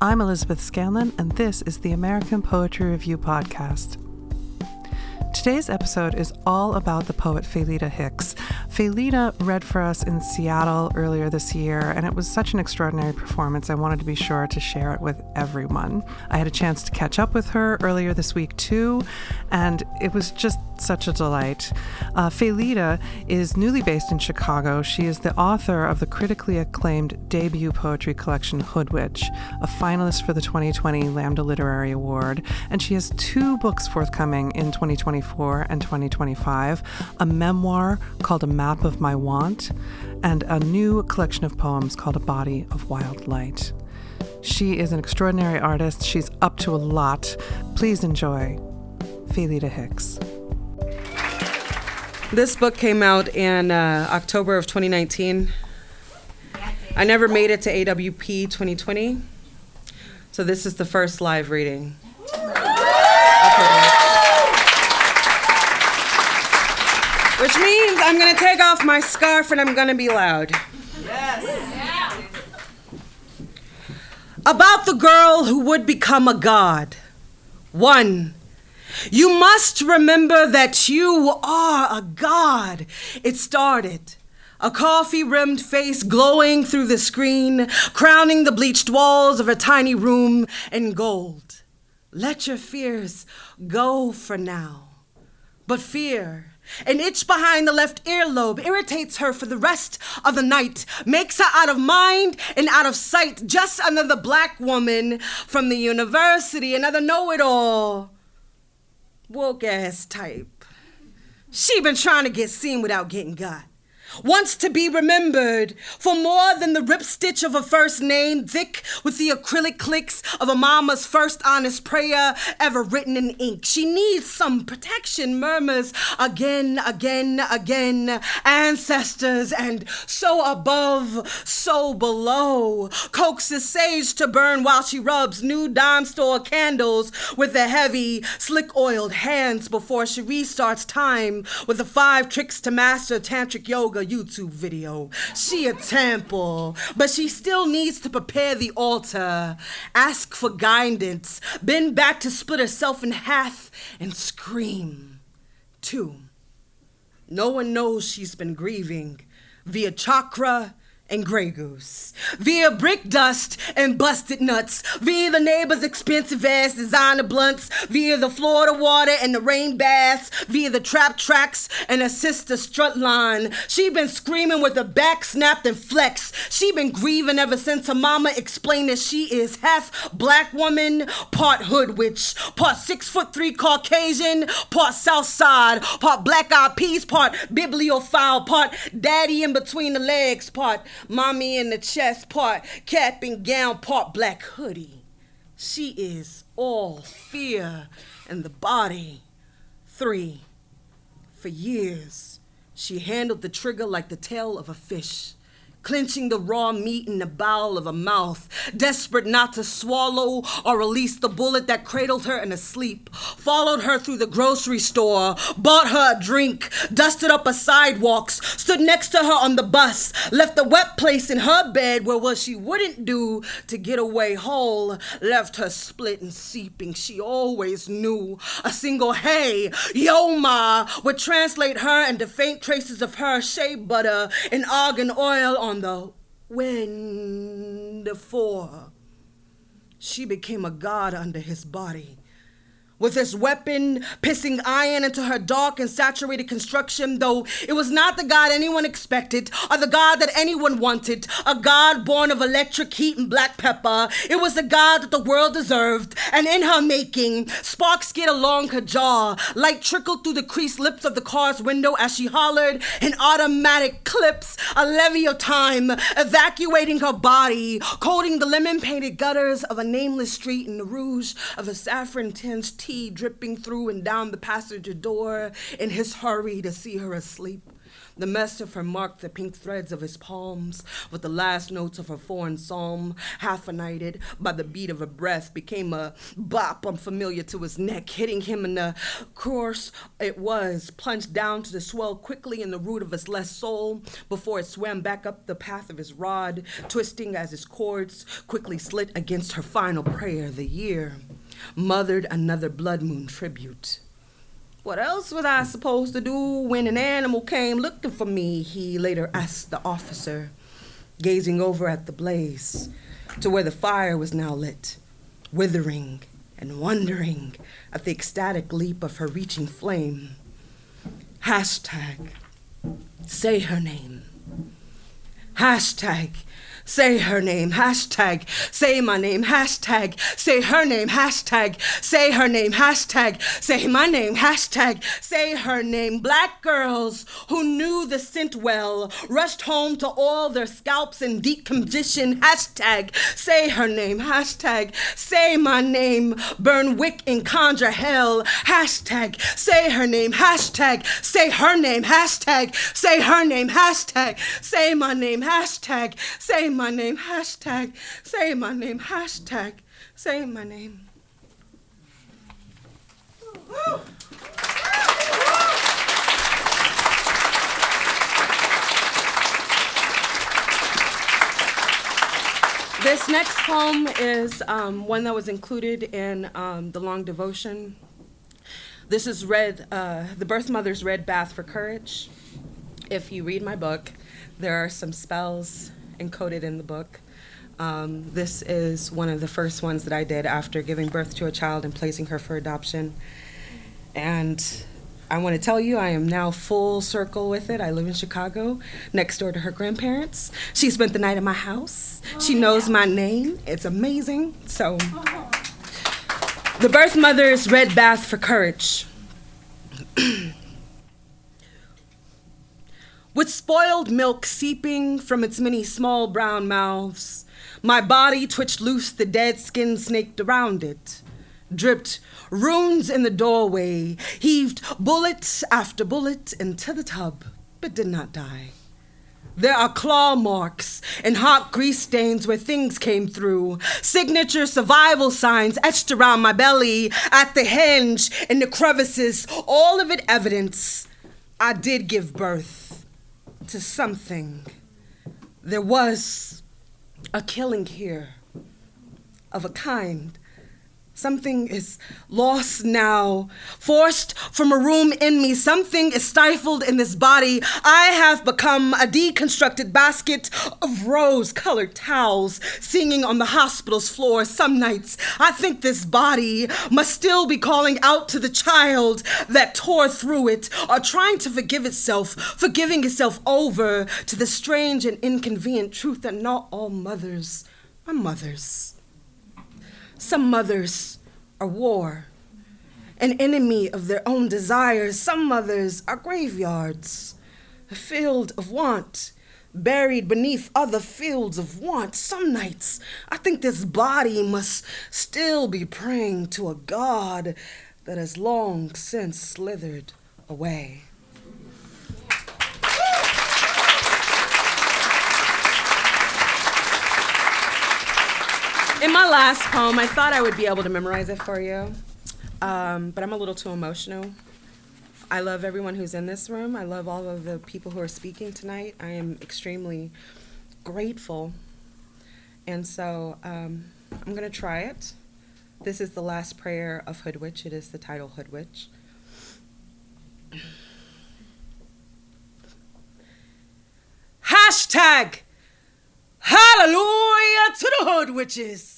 I'm Elizabeth Scanlon, and this is the American Poetry Review Podcast. Today's episode is all about the poet Faylita Hicks. Faylita read for us in Seattle earlier this year, and it was such an extraordinary performance. I wanted to be sure to share it with everyone. I had a chance to catch up with her earlier this week, too, and it was just such a delight. Uh, Faylita is newly based in Chicago. She is the author of the critically acclaimed debut poetry collection Hoodwitch, a finalist for the 2020 Lambda Literary Award, and she has two books forthcoming in 2024 and 2025 a memoir called A Map of My Want, and a new collection of poems called A Body of Wild Light. She is an extraordinary artist. She's up to a lot. Please enjoy Faylita Hicks. This book came out in uh, October of 2019. I never made it to AWP 2020, so this is the first live reading. Which means I'm gonna take off my scarf and I'm gonna be loud. Yes. About the girl who would become a god. One, you must remember that you are a god. It started. A coffee rimmed face glowing through the screen, crowning the bleached walls of a tiny room in gold. Let your fears go for now. But fear, an itch behind the left earlobe irritates her for the rest of the night, makes her out of mind and out of sight. Just another black woman from the university, another know it all. Woke ass type. She been trying to get seen without getting got wants to be remembered for more than the rip stitch of a first name, thick with the acrylic clicks of a mama's first honest prayer ever written in ink. She needs some protection, murmurs again, again, again. Ancestors and so above, so below. Coaxes sage to burn while she rubs new dime store candles with the heavy, slick oiled hands before she restarts time with the five tricks to master tantric yoga YouTube video. She a temple, but she still needs to prepare the altar, ask for guidance, bend back to split herself in half and scream. Two, no one knows she's been grieving via chakra and Grey Goose, via brick dust and busted nuts, via the neighbor's expensive ass designer blunts, via the Florida water and the rain baths, via the trap tracks and her sister strut line. She been screaming with her back snapped and flexed. She been grieving ever since her mama explained that she is half black woman, part hood witch, part six foot three Caucasian, part South Side, part black eyed peas, part bibliophile, part daddy in between the legs, part mommy in the chest part, cap and gown part, black hoodie. She is all fear and the body. Three, for years, she handled the trigger like the tail of a fish clenching the raw meat in the bowel of a mouth, desperate not to swallow or release the bullet that cradled her in a sleep, followed her through the grocery store, bought her a drink, dusted up a sidewalks, stood next to her on the bus, left the wet place in her bed where what she wouldn't do to get away whole, left her split and seeping. She always knew a single hey, yo ma, would translate her into faint traces of her shea butter and argan oil on the wind for she became a god under his body with his weapon pissing iron into her dark and saturated construction, though it was not the God anyone expected or the God that anyone wanted, a God born of electric heat and black pepper. It was the God that the world deserved, and in her making, sparks skid along her jaw, light trickled through the creased lips of the car's window as she hollered in automatic clips, a levy of time, evacuating her body, coating the lemon painted gutters of a nameless street in the rouge of a saffron tinged tea dripping through and down the passenger door in his hurry to see her asleep. The mess of her marked the pink threads of his palms, with the last notes of her foreign psalm, half united by the beat of her breath, became a bop unfamiliar to his neck, hitting him in the course it was, plunged down to the swell quickly in the root of his left soul, before it swam back up the path of his rod, twisting as his cords quickly slit against her final prayer, of the year mothered another blood moon tribute. What else was I supposed to do when an animal came looking for me? He later asked the officer, gazing over at the blaze to where the fire was now lit, withering and wondering at the ecstatic leap of her reaching flame. Hashtag, say her name. Hashtag, say her name, hashtag, say my name, hashtag, say her name, hashtag, say her name, hashtag, say my name, hashtag, say her name. Black girls who knew the scent well rushed home to oil their scalps in deep condition, hashtag, say her name, hashtag, say my name, burn wick and conjure hell, hashtag, say her name, hashtag, say her name, hashtag, say her name, hashtag, say my name, hashtag, say my name, hashtag, say my name, hashtag, say my name. This next poem is um, one that was included in um, the long devotion. This is read, uh, the birth mother's red bath for courage. If you read my book, there are some spells encoded in the book. Um, this is one of the first ones that I did after giving birth to a child and placing her for adoption. And I want to tell you, I am now full circle with it. I live in Chicago, next door to her grandparents. She spent the night at my house. She knows my name. It's amazing. So, the birth mother's red bath for courage. With spoiled milk seeping from its many small brown mouths, my body twitched loose, the dead skin snaked around it. Dripped runes in the doorway, heaved bullet after bullet into the tub, but did not die. There are claw marks and hot grease stains where things came through. Signature survival signs etched around my belly, at the hinge, in the crevices, all of it evidence. I did give birth to something. There was a killing here of a kind. Something is lost now, forced from a room in me. Something is stifled in this body. I have become a deconstructed basket of rose colored towels singing on the hospital's floor. Some nights I think this body must still be calling out to the child that tore through it, or trying to forgive itself, forgiving itself over to the strange and inconvenient truth that not all mothers are mothers. Some mothers are war, an enemy of their own desires. Some mothers are graveyards, a field of want, buried beneath other fields of want. Some nights I think this body must still be praying to a God that has long since slithered away. My last poem, I thought I would be able to memorize it for you, um, but I'm a little too emotional. I love everyone who's in this room. I love all of the people who are speaking tonight. I am extremely grateful. And so um, I'm going to try it. This is the last prayer of Hoodwitch. It is the title Hoodwitch. Hashtag Hallelujah to the hood witches.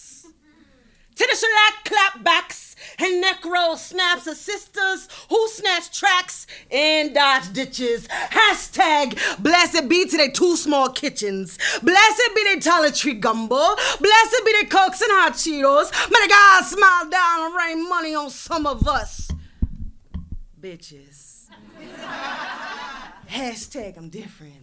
To the clapbacks and neck roll snaps of sisters who snatch tracks and dodge ditches. Hashtag blessed be to their two small kitchens. Blessed be their toiletry gumbo. Blessed be their cokes and hot Cheetos. May the God smile down and rain money on some of us. Bitches. Hashtag I'm different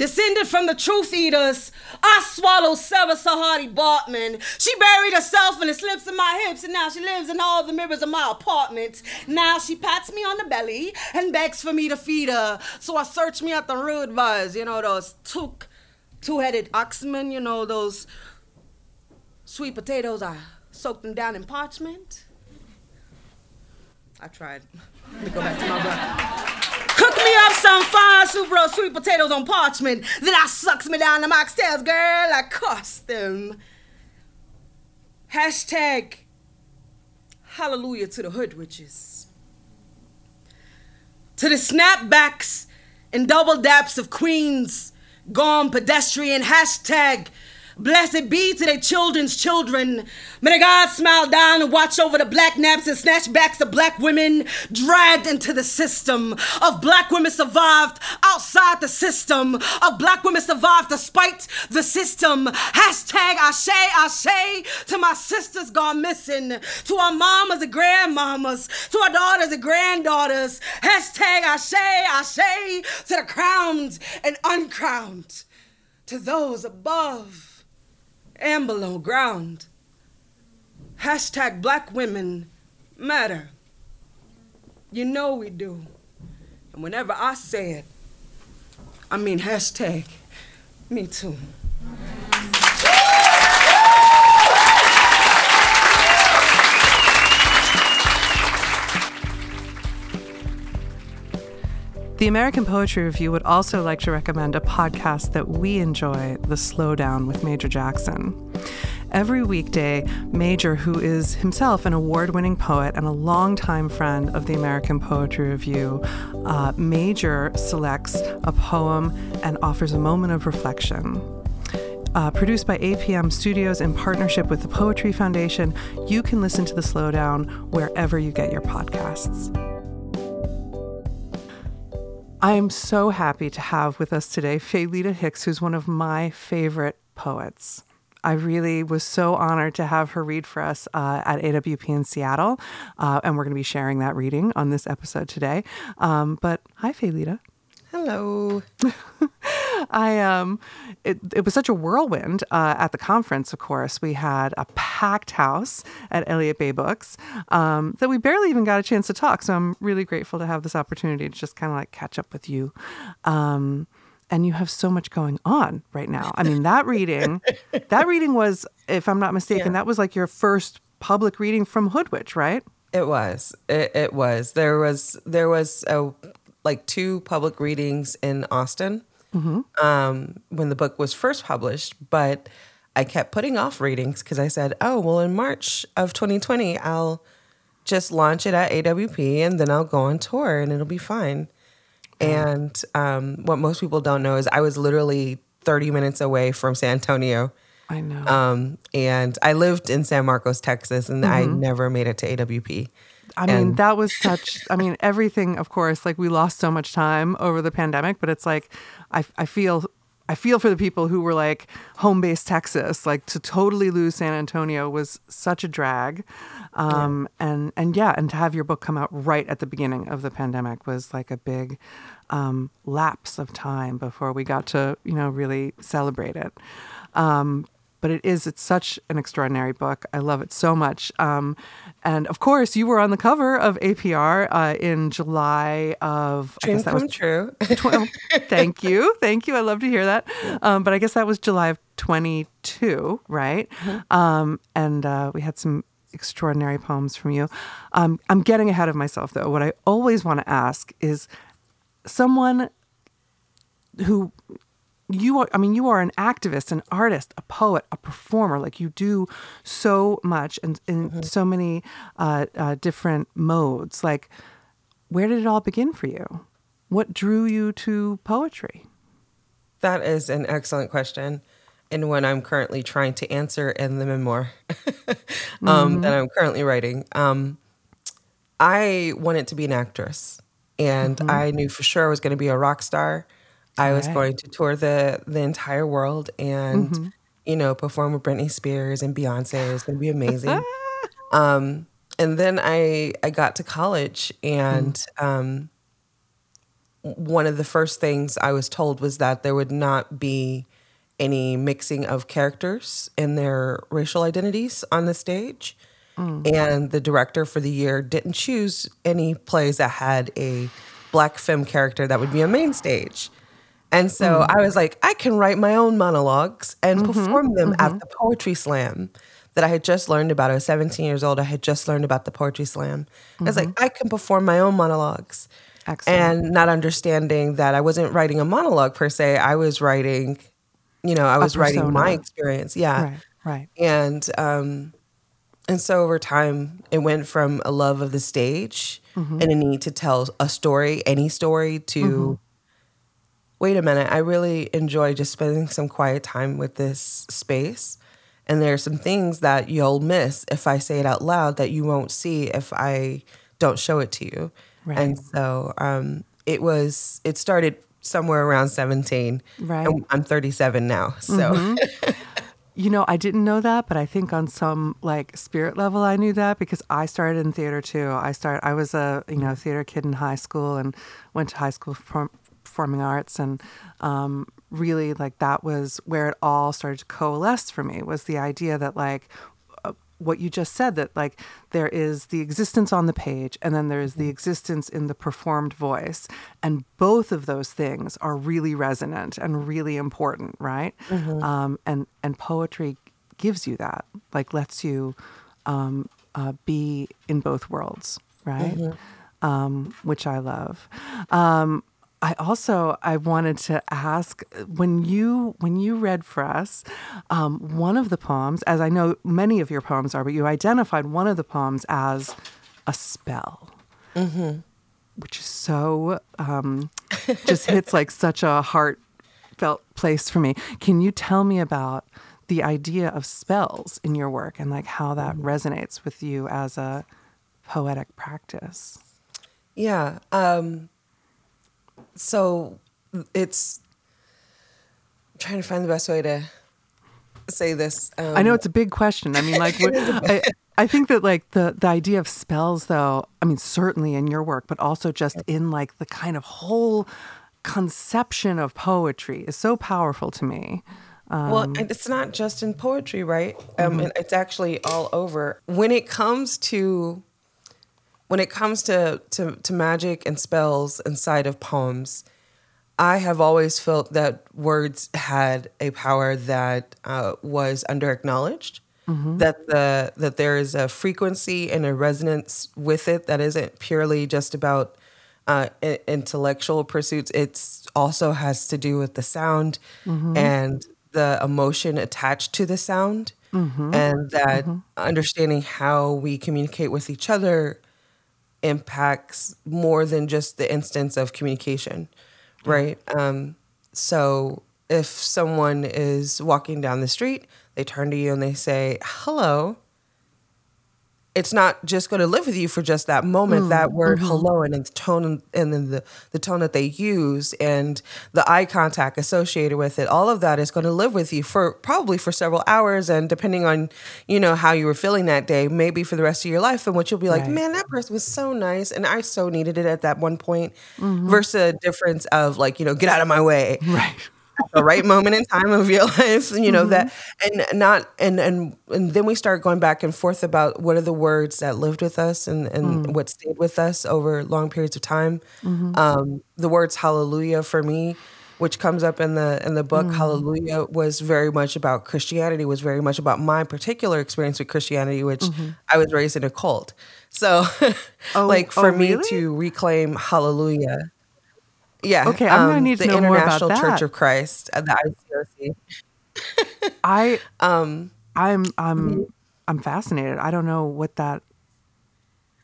Descended from the truth eaters, I swallowed Sarah Saartjie Baartman. She buried herself in the slips of my hips, and now she lives in all the mirrors of my apartment. Now she pats me on the belly and begs for me to feed her. So I search me at the root bars, you know, those two, two-headed oxmen, you know, those sweet potatoes. I soaked them down in parchment. I tried. Let me go back to my brother. Me up some fine super roast sweet potatoes on parchment. Then I sucks me down the mocktails, girl. I cost them. Hashtag hallelujah to the hood witches. To the snapbacks and double daps of queens, gone pedestrian. Hashtag Blessed be to their children's children. May God smile down and watch over the black naps and snatchbacks of black women dragged into the system. Of black women survived outside the system. Of black women survived despite the system. Hashtag Ashe, Ashe to my sisters gone missing. To our mamas and grandmamas. To our daughters and granddaughters. Hashtag Ashe, Ashe to the crowned and uncrowned. To those above and below ground. Hashtag black women matter. You know we do. And whenever I say it, I mean hashtag me too. The American Poetry Review would also like to recommend a podcast that we enjoy, The Slowdown with Major Jackson. Every weekday, Major, who is himself an award winning poet and a longtime friend of the American Poetry Review, uh, Major selects a poem and offers a moment of reflection. Uh, produced by APM Studios in partnership with the Poetry Foundation, you can listen to The Slowdown wherever you get your podcasts. I am so happy to have with us today Faylita Hicks, who's one of my favorite poets. I really was so honored to have her read for us uh, at AWP in Seattle, uh, and we're going to be sharing that reading on this episode today. Um, but hi, Faylita. Hello. I um, it, it was such a whirlwind uh, at the conference. Of course, we had a packed house at Elliott Bay Books um, that we barely even got a chance to talk. So I'm really grateful to have this opportunity to just kind of like catch up with you. Um, and you have so much going on right now. I mean, that reading, that reading was, if I'm not mistaken, yeah. that was like your first public reading from Hoodwitch, right? It was. It, it was. There was there was a like two public readings in Austin mm-hmm. um, when the book was first published, but I kept putting off readings because I said, oh, well, in March of 2020, I'll just launch it at AWP and then I'll go on tour and it'll be fine. And um, what most people don't know is I was literally 30 minutes away from San Antonio. I know. Um, and I lived in San Marcos, Texas, and mm-hmm. I never made it to AWP. I mean, and, that was such, I mean, everything, of course, like we lost so much time over the pandemic, but it's like, I, I feel, I feel for the people who were like home based Texas, like to totally lose San Antonio was such a drag. Um, yeah. and, and yeah, and to have your book come out right at the beginning of the pandemic was like a big, um, lapse of time before we got to, you know, really celebrate it. Um, but it is it's such an extraordinary book. I love it so much. Um, and of course you were on the cover of apr uh, in july of Dream I guess that was true. tw- thank you. Thank you. I love to hear that. Um, but i guess that was july of 22 right? Mm-hmm. um, and uh, we had some extraordinary poems from you. Um, i'm getting ahead of myself though. What i always want to ask is someone who you are i mean you are an activist an artist a poet a performer like you do so much and in mm-hmm. so many uh, uh, different modes like where did it all begin for you what drew you to poetry that is an excellent question and one i'm currently trying to answer in the memoir um, mm-hmm. that i'm currently writing um, i wanted to be an actress and mm-hmm. i knew for sure i was going to be a rock star I was right. going to tour the the entire world and mm-hmm. you know perform with Britney Spears and Beyonce. It was going to be amazing. um, and then I I got to college and mm. um, one of the first things I was told was that there would not be any mixing of characters and their racial identities on the stage. And the director for the year didn't choose any plays that had a black femme character that would be on main stage. And so hmm. I was like, I can write my own monologues and mm-hmm. perform them at mm-hmm. the poetry slam that I had just learned about. I was 17 years old. I had just learned about the poetry slam. I was like, mm-hmm. I can perform my own monologues. Excellent. And not understanding that I wasn't writing a monologue per se, I was writing, you know, I was writing my experience. Yeah. Right, right. And um, and so over time, it went from a love of the stage Mm-hmm. and a need to tell a story, any story, to wait a minute, I really enjoy just spending some quiet time with this space. And there are some things that you'll miss if I say it out loud that you won't see if I don't show it to you. Right. And so um, it was, it started somewhere around 17. Right. Mm-hmm. And I'm 37 now. So. You know, I didn't know that, but I think on some like spirit level, I knew that because I started in theater too. I started. I was a you know theater kid in high school and went to high school for performing arts, and um, really like that was where it all started to coalesce for me. Was the idea that like uh, what you just said that like there is the existence on the page and then there is the existence in the performed voice and both of those things are really resonant and really important right? Um, and and poetry gives you that like lets you um, uh, be in both worlds right? Um, which i love. Um, I also I wanted to ask when you when you read for us um, one of the poems, as I know many of your poems are, but you identified one of the poems as a spell, which is so um, just hits like such a heartfelt place for me. Can you tell me about the idea of spells in your work and like how that resonates with you as a poetic practice? Yeah. Um, so it's I'm trying to find the best way to say this. Um, I know it's a big question. I mean, like, I, I think that like the the idea of spells, though. I mean, certainly in your work, but also just in like the kind of whole conception of poetry is so powerful to me. well, it's not just in poetry, right? Um, and it's actually all over. When it comes to when it comes to, to to magic and spells inside of poems, I have always felt that words had a power that uh, was under acknowledged. That the that there is a frequency and a resonance with it that isn't purely just about uh, i- intellectual pursuits. It's also has to do with the sound and the emotion attached to the sound, and that understanding how we communicate with each other impacts more than just the instance of communication, right? Um, so if someone is walking down the street, they turn to you and they say, hello. It's not just going to live with you for just that moment. Mm, that word mm-hmm. hello and the tone and then the, the tone that they use and the eye contact associated with it, all of that is going to live with you for probably for several hours and depending on, you know, how you were feeling that day, maybe for the rest of your life. And what you'll be like, Right. man, that person was so nice and I so needed it at that one point mm-hmm. versus a difference of like, you know, get out of my way Right. The right moment in time of your life you know that mm-hmm. and not and and and then we start going back and forth about what are the words that lived with us and and mm. what stayed with us over long periods of time. Mm-hmm. Um the words hallelujah for me which comes up in the in the book mm. hallelujah was very much about christianity was very much about my particular experience with christianity which mm-hmm. i was raised in a cult. So Oh, like oh, for oh, me really? to reclaim hallelujah yeah. Okay, I'm gonna need to the know more about International Church that. of Christ, uh, the ICOC. I Um, I'm I'm I'm fascinated. I don't know what that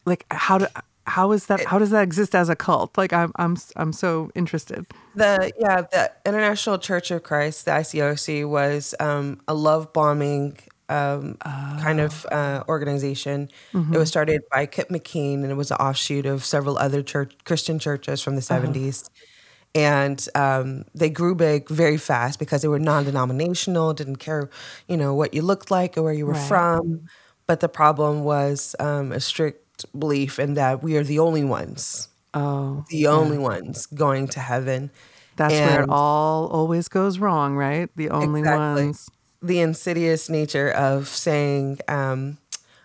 like how do how is that how does that exist as a cult? Like I'm I'm I'm so interested. the yeah, the International Church of Christ, the ICOC, was um, a love bombing um, kind of uh, organization. It was started by Kip McKean, and it was an offshoot of several other church Christian churches from the 70s. And um, they grew big very fast because they were non-denominational, didn't care, you know, what you looked like or where you were Right. from. But the problem was um, a strict belief in that we are the only ones Oh, the only ones going to heaven. That's where it all always goes wrong, right? The only Exactly. ones. The insidious nature of saying, um,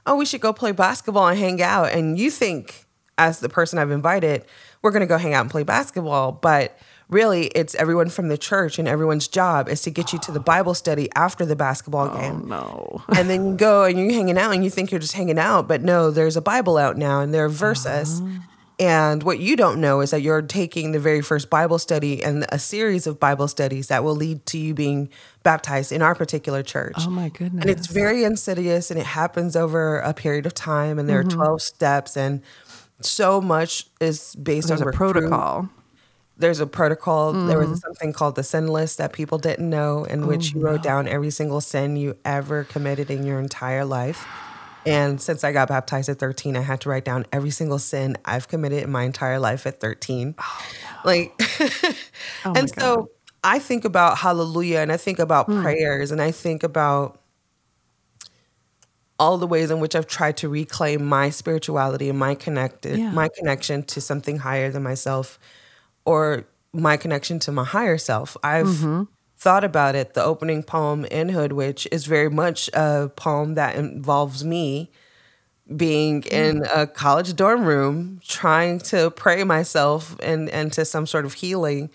"Oh, we should go play basketball and hang out," and you think, as the person I've invited, we're going to go hang out and play basketball, but really, it's everyone from the church and everyone's job is to get you to the Bible study after the basketball game. No. and then you go and you're hanging out and you think you're just hanging out, but no, there's a Bible out now and there are verses. And what you don't know is that you're taking the very first Bible study and a series of Bible studies that will lead to you being baptized in our particular church. Oh my goodness. And it's very insidious and it happens over a period of time and there Mm-hmm. are 12 steps and so much is based There's on a protocol. there's a protocol. There Mm-hmm. was something called the sin list that people didn't know, in which Oh, you wrote down every single sin you ever committed in your entire life. And since I got baptized at 13, I had to write down every single sin I've committed in my entire life at 13. Like, Oh and so I think about hallelujah and I think about Hmm. prayers and I think about all the ways in which I've tried to reclaim my spirituality and my connected Yeah. my connection to something higher than myself or my connection to my higher self. I've Mm-hmm. thought about it. The opening poem in Hood Witch is very much a poem that involves me being in a college dorm room trying to pray myself and into some sort of healing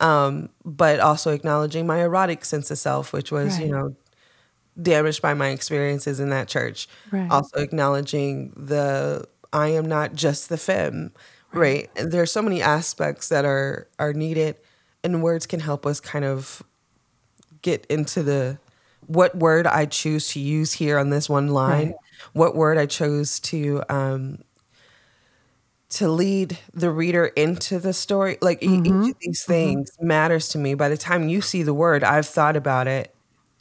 um, but also acknowledging my erotic sense of self which was you know damaged by my experiences in that church Right. also acknowledging the i am not just the femme right, and there's so many aspects that are are needed and words can help us kind of get into the what word I choose to use here on this one line, Right. what word I chose to um to lead the reader into the story. Like Mm-hmm. each of these things matters to me. By the time you see the word, I've thought about it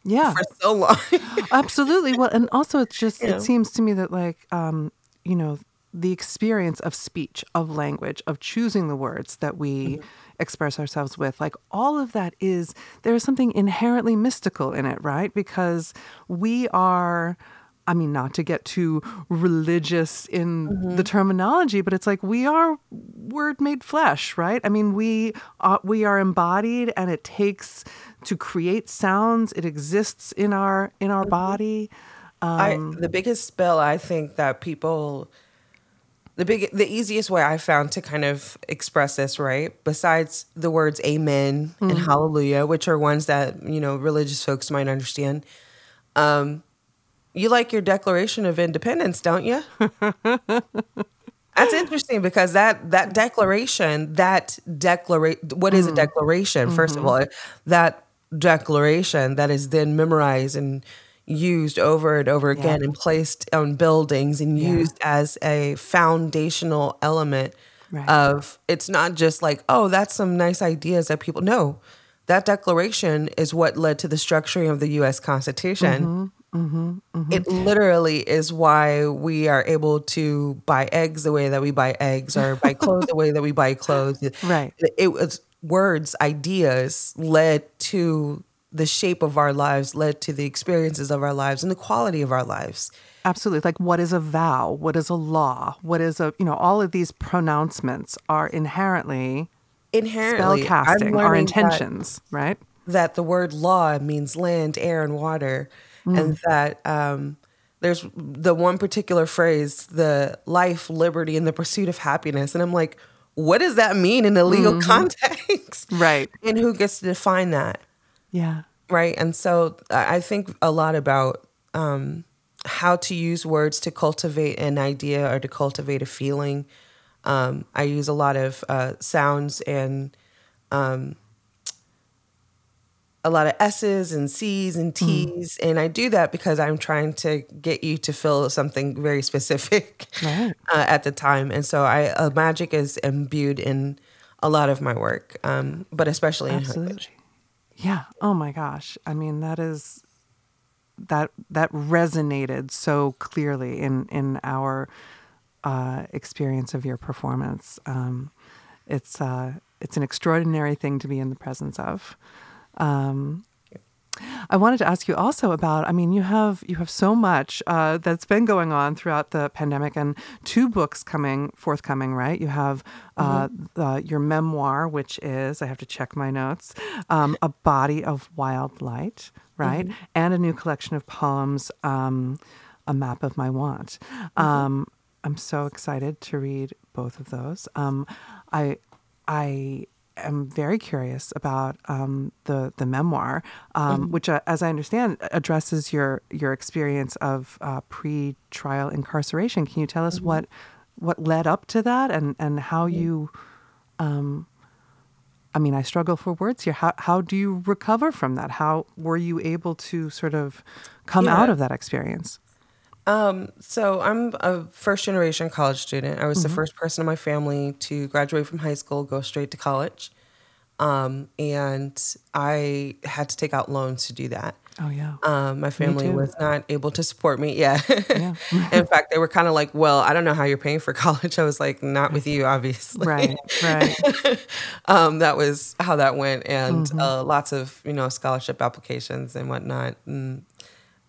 Yeah. for so long. Absolutely. Well, and also it's just Yeah. it seems to me that like um, you know, the experience of speech, of language, of choosing the words that we express ourselves with, like all of that is there is something inherently mystical in it, right? Because we are I mean, not to get too religious in the mm-hmm. terminology, but it's like we are word made flesh, right? I mean, we are, we are embodied, and it takes to create sounds. It exists in our in our mm-hmm. body. I, um, the biggest spell I think that people the big the easiest way I found to kind of express this, right? Besides the words amen and mm-hmm. hallelujah, which are ones that, you know, religious folks might understand. Um you like your declaration of independence, don't you? That's interesting because that that declaration, that declaration, what is a mm-hmm. declaration? First of mm-hmm. all, that declaration that is then memorized and used over and over again and placed on buildings and used as a foundational element Right. of it's not just like oh that's some nice ideas that people know that declaration is what led to the structuring of the US Constitution mm-hmm. Mm-hmm, mm-hmm. it literally is why we are able to buy eggs the way that we buy eggs or buy clothes the way that we buy clothes. Right. It was words, ideas led to the shape of our lives, led to the experiences of our lives and the quality of our lives. Absolutely. Like, what is a vow? What is a law? What is a, you know, all of these pronouncements are inherently spell Inherently, I'm casting, our learning that- intentions, right? that the word law means land, air, and water, and that um, there's the one particular phrase, the life, liberty, and the pursuit of happiness. And I'm like, what does that mean in a legal context? Right. And who gets to define that? Yeah. Right. And so I I think a lot about um, how to use words to cultivate an idea or to cultivate a feeling. Um, I use a lot of uh, sounds and um, a lot of S's and C's and T's. And I do that because I'm trying to get you to feel something very specific Right. uh, at the time. And so I uh, magic is imbued in a lot of my work, um, but especially in Absolutely. language. Yeah. Oh my gosh. I mean, that is that that resonated so clearly in in our uh, experience of your performance. Um, it's uh, it's an extraordinary thing to be in the presence of. Um, I wanted to ask you also about. I mean, you have you have so much uh, that's been going on throughout the pandemic, and two books coming forthcoming. Right? You have uh, the, your memoir, which is I have to check my notes, um, a body of wild light, right, and a new collection of poems, um, a map of my want. Um, I'm so excited to read both of those. Um, I I am very curious about um, the the memoir, um, which, uh, as I understand, addresses your your experience of uh, pre-trial incarceration. Can you tell us what what led up to that and and how you? Um, I mean, I struggle for words here. How how do you recover from that? How were you able to sort of come Yeah. out of that experience? Um, so I'm a first generation college student. I was the first person in my family to graduate from high school, go straight to college. Um, and I had to take out loans to do that. Oh yeah. Um, my family was not able to support me. Yeah. Yeah. in fact, they were kind of like, well, I don't know how you're paying for college. I was like, not with you, obviously. right. Right. um, that was how that went, and Mm-hmm. uh, lots of you know scholarship applications and whatnot. And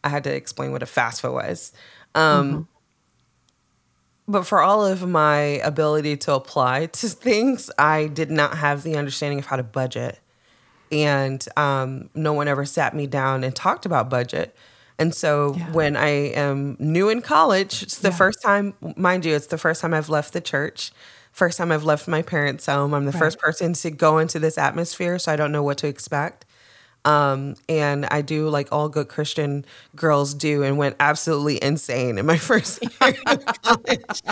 I had to explain what a FAFSA was. Um, Mm-hmm. But for all of my ability to apply to things, I did not have the understanding of how to budget, and um, no one ever sat me down and talked about budget. And so Yeah. when I am new in college, it's the first time, mind you, it's the first time I've left the church. First time I've left my parents' home. I'm the first person to go into this atmosphere, so I don't know what to expect. Um, and I do like all good Christian girls do, and went absolutely insane in my first year of college.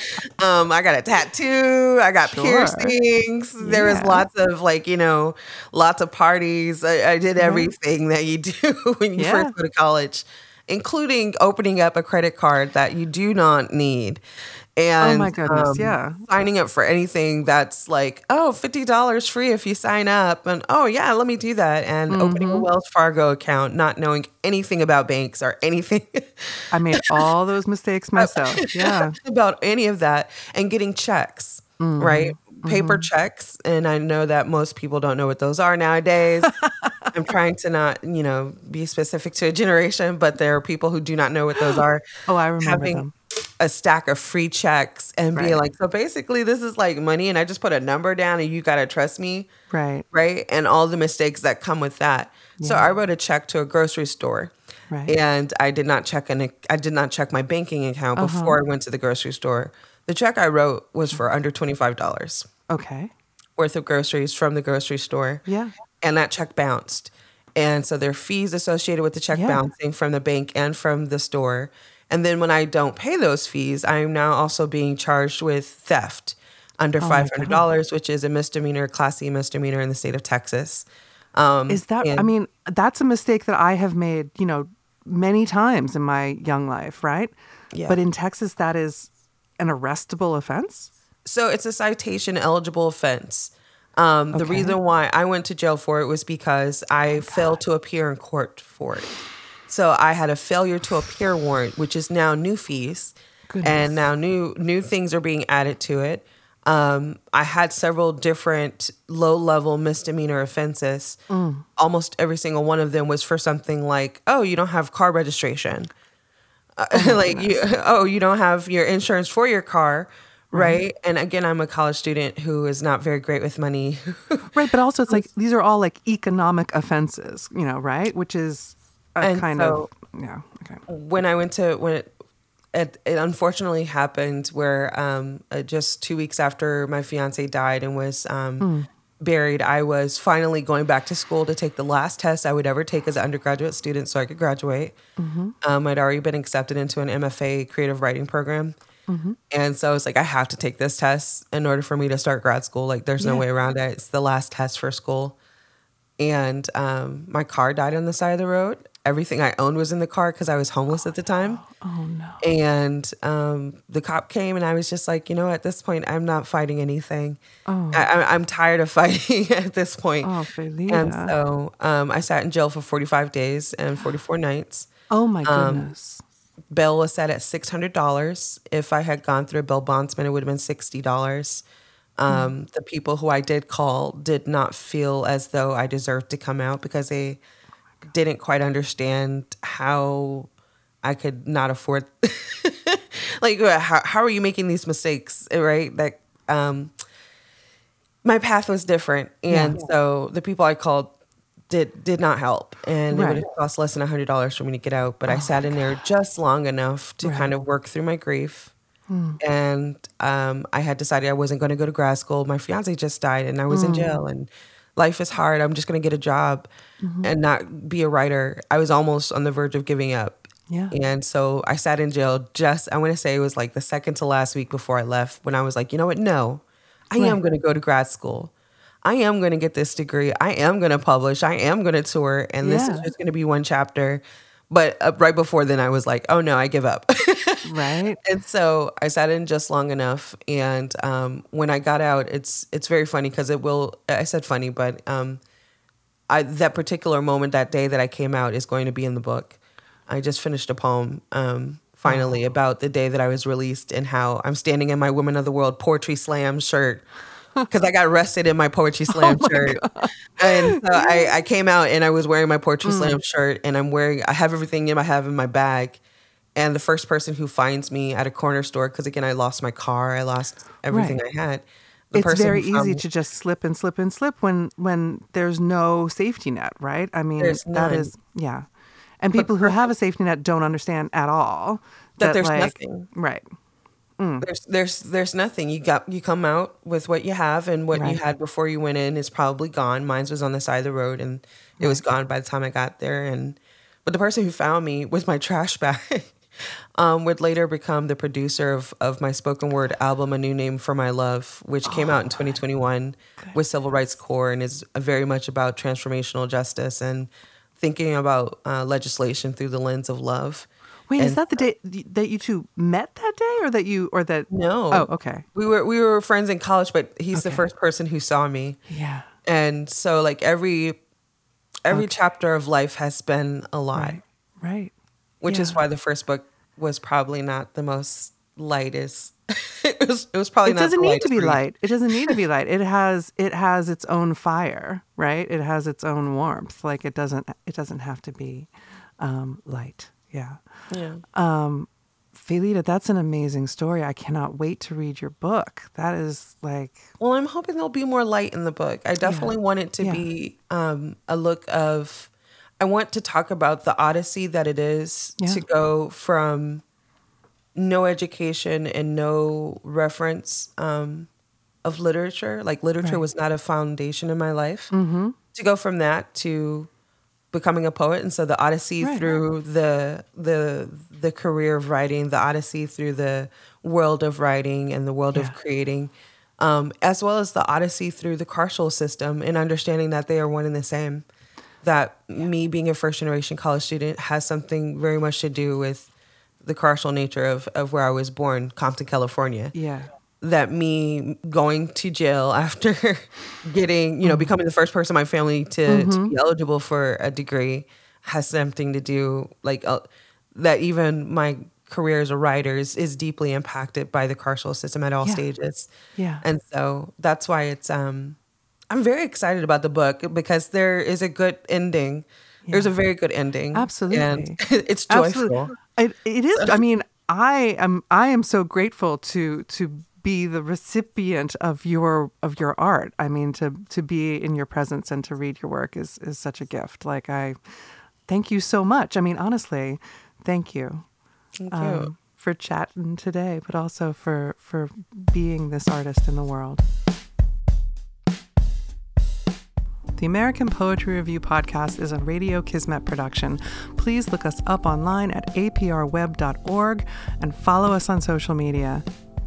Um, I got a tattoo, I got Sure. piercings. There was lots of like you know, lots of parties. I, I did everything that you do when you Yeah. first go to college, including opening up a credit card that you do not need. And Oh my goodness, um, yeah. signing up for anything that's like, oh, $50 free if you sign up. And oh, yeah, let me do that. And opening Mm-hmm. a Wells Fargo account, not knowing anything about banks or anything I made all those mistakes myself. Yeah. about any of that and getting checks, Mm-hmm. right? Paper checks. And I know that most people don't know what those are nowadays. I'm trying to not, you know, be specific to a generation, but there are people who do not know what those are. Oh, I remember having them. A stack of free checks and Right. like, so basically, this is like money, and I just put a number down, and you gotta trust me, Right. right? And all the mistakes that come with that. So I wrote a check to a grocery store, Right. and I did not check an I did not check my banking account Uh-huh. before I went to the grocery store. The check I wrote was for under twenty five dollars Okay. worth of groceries from the grocery store. Yeah. And that check bounced. And so there are fees associated with the check Yeah. bouncing from the bank and from the store. And then when I don't pay those fees, I am now also being charged with theft under Oh five hundred dollars, which is a misdemeanor, class C misdemeanor in the state of Texas. Um, Is that, I mean, that's a mistake that I have made, you know, many times in my young life, right? Yeah. But in Texas, that is an arrestable offense? So it's a citation eligible offense. Um, The reason why I went to jail for it was because I failed to appear in court for it. So I had a failure to appear warrant, which is now new fees, Goodness. and now new new things are being added to it. Um, I had several different low level misdemeanor offenses. Mm. Almost every single one of them was for something like, "Oh, you don't have car registration." Uh, like you oh you don't have your insurance for your car right and again i'm a college student who is not very great with money Right. But also, it's like these are all like economic offenses, you know, right? Which is a And kind so- of, yeah. Okay. when i went to when it it, it unfortunately happened where um, uh, just two weeks after my fiance died and was um, buried i was finally going back to school to take the last test i would ever take as an undergraduate student so i could graduate um, i'd already been accepted into an mfa creative writing program And so I was like, I have to take this test in order for me to start grad school. Like, there's no way around it. It's the last test for school. And um, my car died on the side of the road. Everything I owned was in the car because I was homeless at the time. Oh, no. And um, the cop came, and I was just like, you know, at this point, I'm not fighting anything. Oh. I, I'm tired of fighting at this point. Oh, Faylita. And so um, I sat in jail for 45 days and 44 nights. oh, my um, goodness. Bail was set at six hundred dollars. If I had gone through a bail bondsman, it would have been sixty dollars. Um, The people who I did call did not feel as though I deserved to come out because they didn't quite understand how I could not afford like how how are you making these mistakes, right? That um my path was different. And Yeah. so the people I called did did not help. And it would have cost less than a hundred dollars for me to get out but i sat in there just long enough to Right. kind of work through my grief. And um, i had decided i wasn't going to go to grad school. My fiance just died and i was in jail. And life is hard i'm just going to get a job mm-hmm. and not be a writer i was almost on the verge of giving up Yeah. and so i sat in jail just i want to say it was like the second to last week before i left when i was like you know what no i am going to go to grad school I am going to get this degree. I am going to publish. I am going to tour. And this is just going to be one chapter. But uh, right before then, I was like, oh no, I give up. Right. and so I sat in just long enough. And um, when I got out, it's it's very funny because it will. I said funny, but um, I that particular moment that day that I came out is going to be in the book. I just finished a poem. Um, finally, about the day that I was released and how I'm standing in my Women of the World Poetry Slam shirt because I got arrested in my Poetry oh Slam shirt. And so I, I came out and I was wearing my Poetry mm. Slam shirt and I'm wearing, I have everything in I have in my bag. And the first person who finds me at a corner store, because again, I lost my car, I lost everything Right. I had. The it's very easy me- to just slip and slip and slip when when there's no safety net, right? I mean, that is yeah. And people who have a safety net don't understand at all That there's like, nothing. Right. There's there's there's nothing. You got you come out with what you have and what Right. you had before you went in is probably gone. Mine's was on the side of the road and it was gone by the time i got there. And but the person who found me with my trash bag um, would later become the producer of, of my spoken word album a new name for my love which came out in 2021 with Civil Rights Corps and is very much about transformational justice and thinking about uh, legislation through the lens of love Wait, is that the day that you two met that day, or that you, or that? no Oh, okay. we were we were friends in college, but he's the first person who saw me. Yeah. And so like every every chapter of life has been a lot, Right. Right. which is why the first book was probably not the most lightest. it was it was probably It doesn't need to be read. light. It doesn't need to be light. It has it has its own fire, right? It has its own warmth. Like it doesn't it doesn't have to be um, light. Yeah. Yeah. Faylita, that's an amazing story. I cannot wait to read your book. That is like Well, I'm hoping there'll be more light in the book. I definitely want it to Yeah. be um, a look of. I want to talk about the odyssey that it is Yeah. to go from no education and no reference um, of literature. Like literature Right. was not a foundation in my life. Mm-hmm. To go from that to becoming a poet, and so the odyssey Right. through the the the career of writing, the odyssey through the world of writing and the world Yeah. of creating, um, as well as the odyssey through the carceral system, and understanding that they are one and the same. That me being a first generation college student has something very much to do with the carceral nature of, of where I was born, Compton, California yeah. That me going to jail after getting, you know, becoming the first person in my family to, to be eligible for a degree has something to do, like, uh, that even my career as a writer is, is deeply impacted by the carceral system at all Yeah. stages. Yeah. And so that's why it's, um, I'm very excited about the book because there is a good ending. There's a very good ending. Absolutely. And it's joyful. Absolutely. It, it is. I mean, I am. I am so grateful to to be the recipient of your of your art. I mean, to to be in your presence and to read your work is is such a gift. Like I, thank you so much. I mean, honestly, thank you. Thank you. um, for chatting today, but also for for being this artist in the world. The American Poetry Review podcast is a Radio Kismet production. Please look us up online at aprweb.org and follow us on social media.